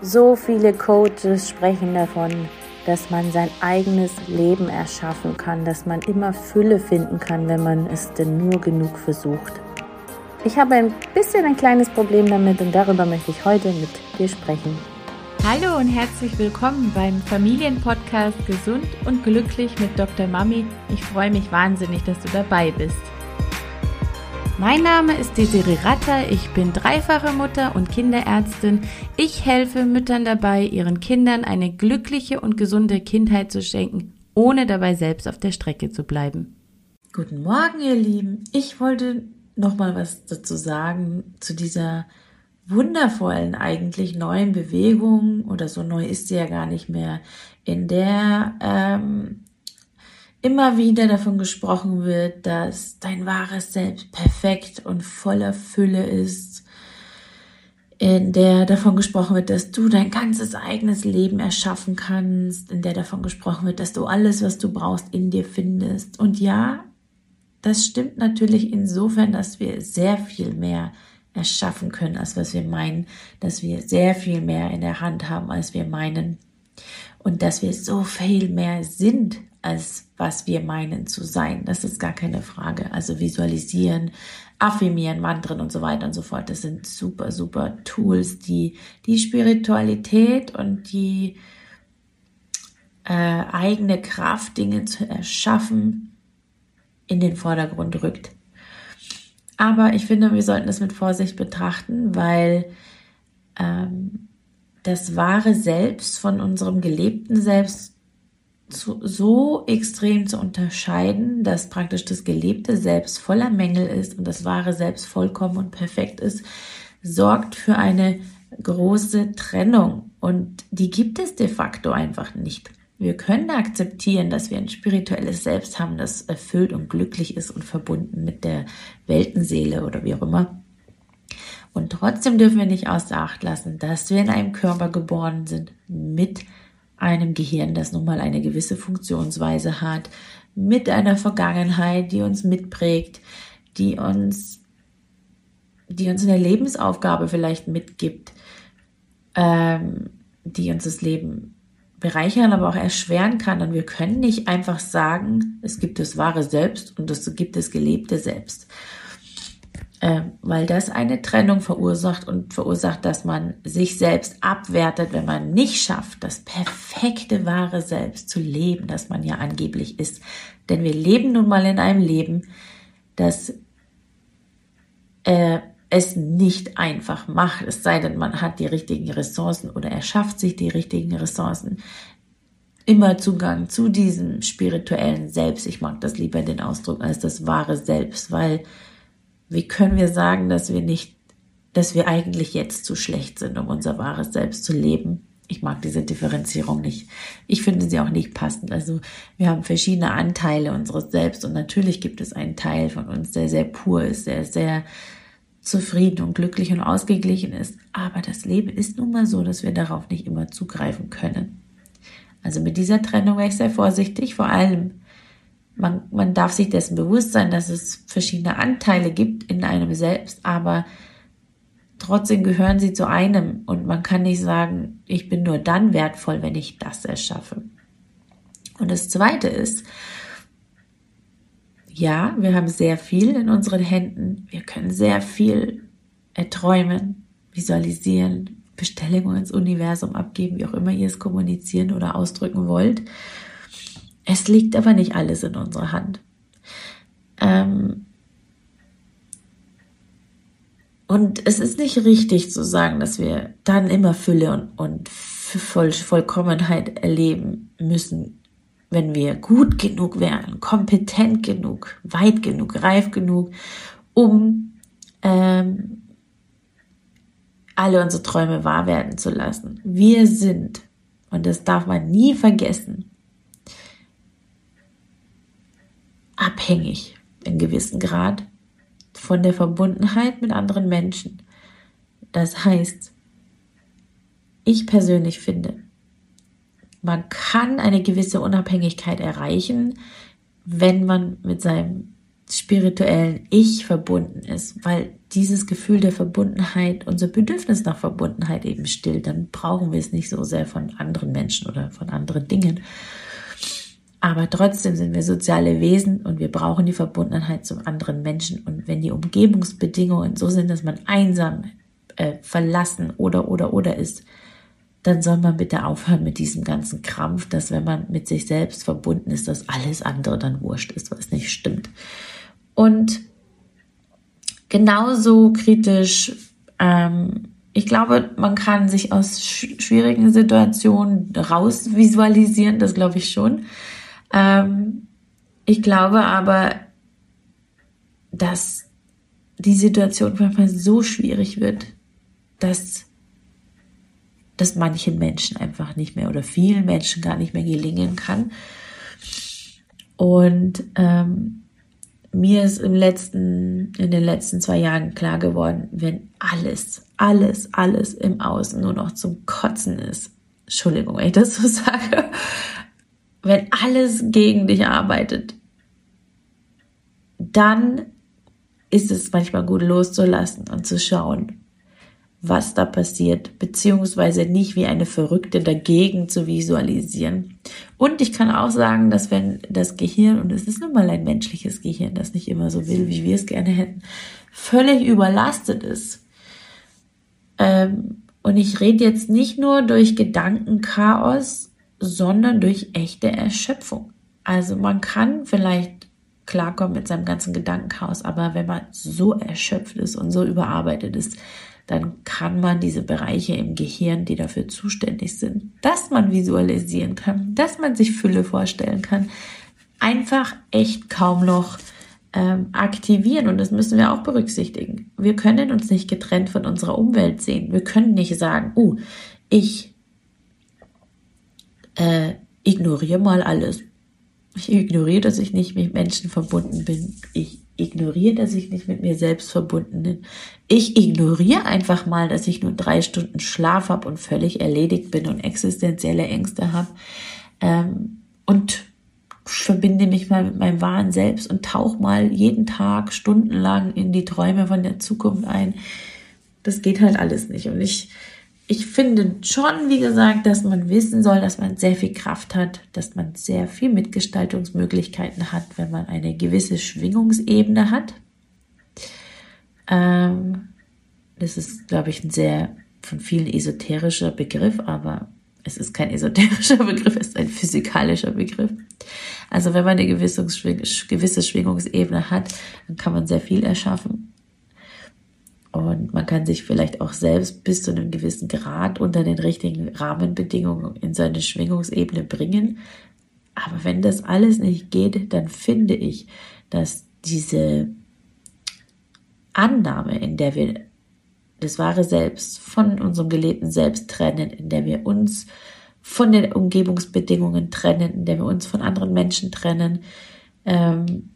So viele Coaches sprechen davon, dass man sein eigenes Leben erschaffen kann, dass man immer Fülle finden kann, wenn man es denn nur genug versucht. Ich habe ein bisschen ein kleines Problem damit und darüber möchte ich heute mit dir sprechen. Hallo und herzlich willkommen beim Familienpodcast Gesund und Glücklich mit Dr. Mami. Ich freue mich wahnsinnig, dass du dabei bist. Mein Name ist Desiree Ratter, ich bin dreifache Mutter und Kinderärztin. Ich helfe Müttern dabei, ihren Kindern eine glückliche und gesunde Kindheit zu schenken, ohne dabei selbst auf der Strecke zu bleiben. Guten Morgen, ihr Lieben. Ich wollte noch mal was dazu sagen zu dieser wundervollen eigentlich neuen Bewegung oder so neu ist sie ja gar nicht mehr, in der ähm, immer wieder davon gesprochen wird, dass dein wahres Selbst perfekt und voller Fülle ist, in der davon gesprochen wird, dass du dein ganzes eigenes Leben erschaffen kannst, in der davon gesprochen wird, dass du alles, was du brauchst, in dir findest. Und ja, das stimmt natürlich insofern, dass wir sehr viel mehr erschaffen können, als was wir meinen, dass wir sehr viel mehr in der Hand haben, als wir meinen und dass wir so viel mehr sind, als was wir meinen zu sein. Das ist gar keine Frage. Also visualisieren, affirmieren, Mantren und so weiter und so fort. Das sind super, super Tools, die die Spiritualität und die äh, eigene Kraft, Dinge zu erschaffen, in den Vordergrund rückt. Aber ich finde, wir sollten das mit Vorsicht betrachten, weil ähm, das wahre Selbst von unserem gelebten Selbst zu, so extrem zu unterscheiden, dass praktisch das gelebte Selbst voller Mängel ist und das wahre Selbst vollkommen und perfekt ist, sorgt für eine große Trennung und die gibt es de facto einfach nicht. Wir können akzeptieren, dass wir ein spirituelles Selbst haben, das erfüllt und glücklich ist und verbunden mit der Weltenseele oder wie auch immer. Und trotzdem dürfen wir nicht außer Acht lassen, dass wir in einem Körper geboren sind mit einem Gehirn, das nun mal eine gewisse Funktionsweise hat, mit einer Vergangenheit, die uns mitprägt, die uns, die uns eine Lebensaufgabe vielleicht mitgibt, ähm, die uns das Leben bereichern, aber auch erschweren kann. Und wir können nicht einfach sagen, es gibt das wahre Selbst und es gibt das gelebte Selbst weil das eine Trennung verursacht und verursacht, dass man sich selbst abwertet, wenn man nicht schafft, das perfekte wahre Selbst zu leben, das man ja angeblich ist. Denn wir leben nun mal in einem Leben, das äh, es nicht einfach macht, es sei denn, man hat die richtigen Ressourcen oder er schafft sich die richtigen Ressourcen. Immer Zugang zu diesem spirituellen Selbst. Ich mag das lieber den Ausdruck als das wahre Selbst, weil wie können wir sagen, dass wir nicht, dass wir eigentlich jetzt zu schlecht sind, um unser wahres Selbst zu leben? Ich mag diese Differenzierung nicht. Ich finde sie auch nicht passend. Also wir haben verschiedene Anteile unseres Selbst und natürlich gibt es einen Teil von uns, der sehr pur ist, der sehr zufrieden und glücklich und ausgeglichen ist. Aber das Leben ist nun mal so, dass wir darauf nicht immer zugreifen können. Also mit dieser Trennung wäre ich sehr vorsichtig, vor allem man, man darf sich dessen bewusst sein, dass es verschiedene Anteile gibt in einem selbst, aber trotzdem gehören sie zu einem und man kann nicht sagen, ich bin nur dann wertvoll, wenn ich das erschaffe. Und das Zweite ist, ja, wir haben sehr viel in unseren Händen, wir können sehr viel erträumen, visualisieren, Bestellungen ins Universum abgeben, wie auch immer ihr es kommunizieren oder ausdrücken wollt. Es liegt aber nicht alles in unserer Hand. Ähm und es ist nicht richtig zu sagen, dass wir dann immer Fülle und, und Voll Vollkommenheit erleben müssen, wenn wir gut genug wären, kompetent genug, weit genug, reif genug, um ähm, alle unsere Träume wahr werden zu lassen. Wir sind, und das darf man nie vergessen, abhängig in gewissem Grad von der Verbundenheit mit anderen Menschen. Das heißt, ich persönlich finde, man kann eine gewisse Unabhängigkeit erreichen, wenn man mit seinem spirituellen Ich verbunden ist, weil dieses Gefühl der Verbundenheit, unser Bedürfnis nach Verbundenheit eben stillt, dann brauchen wir es nicht so sehr von anderen Menschen oder von anderen Dingen. Aber trotzdem sind wir soziale Wesen und wir brauchen die Verbundenheit zu anderen Menschen. Und wenn die Umgebungsbedingungen so sind, dass man einsam, äh, verlassen oder oder oder ist, dann soll man bitte aufhören mit diesem ganzen Krampf, dass wenn man mit sich selbst verbunden ist, dass alles andere dann wurscht ist, was nicht stimmt. Und genauso kritisch, ähm, ich glaube, man kann sich aus schwierigen Situationen rausvisualisieren, das glaube ich schon. Ähm, ich glaube aber, dass die Situation manchmal so schwierig wird, dass das manchen Menschen einfach nicht mehr oder vielen Menschen gar nicht mehr gelingen kann. Und ähm, mir ist im letzten, in den letzten zwei Jahren klar geworden, wenn alles, alles, alles im Außen nur noch zum Kotzen ist. Entschuldigung, wenn ich das so sage. Wenn alles gegen dich arbeitet, dann ist es manchmal gut loszulassen und zu schauen, was da passiert, beziehungsweise nicht wie eine Verrückte dagegen zu visualisieren. Und ich kann auch sagen, dass wenn das Gehirn, und es ist nun mal ein menschliches Gehirn, das nicht immer so will, wie wir es gerne hätten, völlig überlastet ist. Ähm, und ich rede jetzt nicht nur durch Gedankenchaos, sondern durch echte Erschöpfung. Also man kann vielleicht klarkommen mit seinem ganzen Gedankenchaos, aber wenn man so erschöpft ist und so überarbeitet ist, dann kann man diese Bereiche im Gehirn, die dafür zuständig sind, dass man visualisieren kann, dass man sich Fülle vorstellen kann, einfach echt kaum noch ähm, aktivieren. Und das müssen wir auch berücksichtigen. Wir können uns nicht getrennt von unserer Umwelt sehen. Wir können nicht sagen, oh, ich äh, ignoriere mal alles. Ich ignoriere, dass ich nicht mit Menschen verbunden bin. Ich ignoriere, dass ich nicht mit mir selbst verbunden bin. Ich ignoriere einfach mal, dass ich nur drei Stunden Schlaf habe und völlig erledigt bin und existenzielle Ängste habe. Ähm, und verbinde mich mal mit meinem wahren Selbst und tauche mal jeden Tag stundenlang in die Träume von der Zukunft ein. Das geht halt alles nicht. Und ich ich finde schon, wie gesagt, dass man wissen soll, dass man sehr viel Kraft hat, dass man sehr viel Mitgestaltungsmöglichkeiten hat, wenn man eine gewisse Schwingungsebene hat. Ähm, das ist, glaube ich, ein sehr von vielen esoterischer Begriff, aber es ist kein esoterischer Begriff, es ist ein physikalischer Begriff. Also wenn man eine gewisse, gewisse Schwingungsebene hat, dann kann man sehr viel erschaffen. Und man kann sich vielleicht auch selbst bis zu einem gewissen Grad unter den richtigen Rahmenbedingungen in seine Schwingungsebene bringen. Aber wenn das alles nicht geht, dann finde ich, dass diese Annahme, in der wir das wahre Selbst von unserem gelebten Selbst trennen, in der wir uns von den Umgebungsbedingungen trennen, in der wir uns von anderen Menschen trennen, ähm,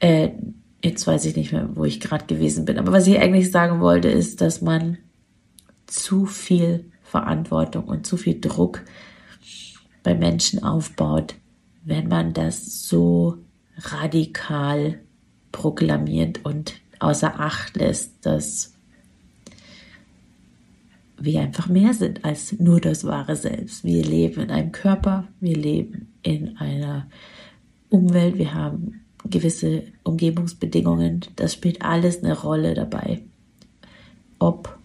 äh, jetzt weiß ich nicht mehr, wo ich gerade gewesen bin. Aber was ich eigentlich sagen wollte, ist, dass man zu viel Verantwortung und zu viel Druck bei Menschen aufbaut, wenn man das so radikal proklamiert und außer Acht lässt, dass wir einfach mehr sind als nur das wahre Selbst. Wir leben in einem Körper, wir leben in einer Umwelt, wir haben gewisse Umgebungsbedingungen, das spielt alles eine Rolle dabei. Ob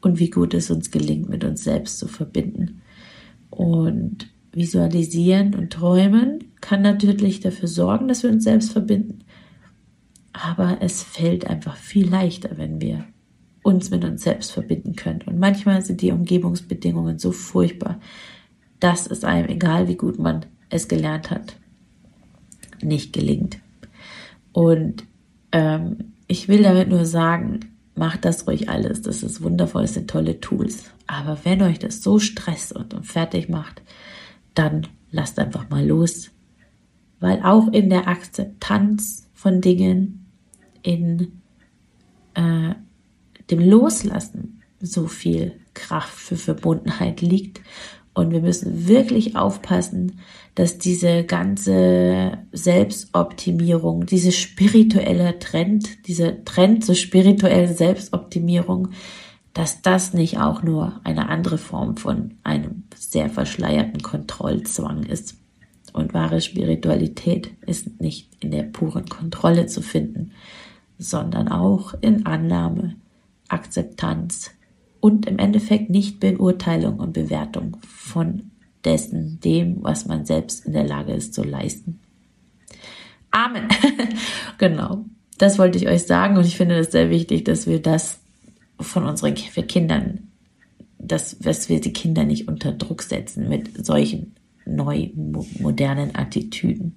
und wie gut es uns gelingt, mit uns selbst zu verbinden. Und visualisieren und träumen kann natürlich dafür sorgen, dass wir uns selbst verbinden. Aber es fällt einfach viel leichter, wenn wir uns mit uns selbst verbinden können. Und manchmal sind die Umgebungsbedingungen so furchtbar, dass es einem, egal wie gut man es gelernt hat, nicht gelingt. Und ähm, ich will damit nur sagen, macht das ruhig alles. Das ist wundervoll, das sind tolle Tools. Aber wenn euch das so stresst und, fertig macht, dann lasst einfach mal los. Weil auch in der Akzeptanz von Dingen, in äh, dem Loslassen so viel Kraft für Verbundenheit liegt Und wir müssen wirklich aufpassen, dass diese ganze Selbstoptimierung, diese spirituelle Trend, dieser Trend zur spirituellen Selbstoptimierung, dass das nicht auch nur eine andere Form von einem sehr verschleierten Kontrollzwang ist. Und wahre Spiritualität ist nicht in der puren Kontrolle zu finden, sondern auch in Annahme, Akzeptanz und im Endeffekt nicht Beurteilung und Bewertung von dessen, dem, was man selbst in der Lage ist zu leisten. Amen. genau. Das wollte ich euch sagen und ich finde es sehr wichtig, dass wir das von unseren Kindern, dass, dass wir die Kinder nicht unter Druck setzen mit solchen neu modernen Attitüden.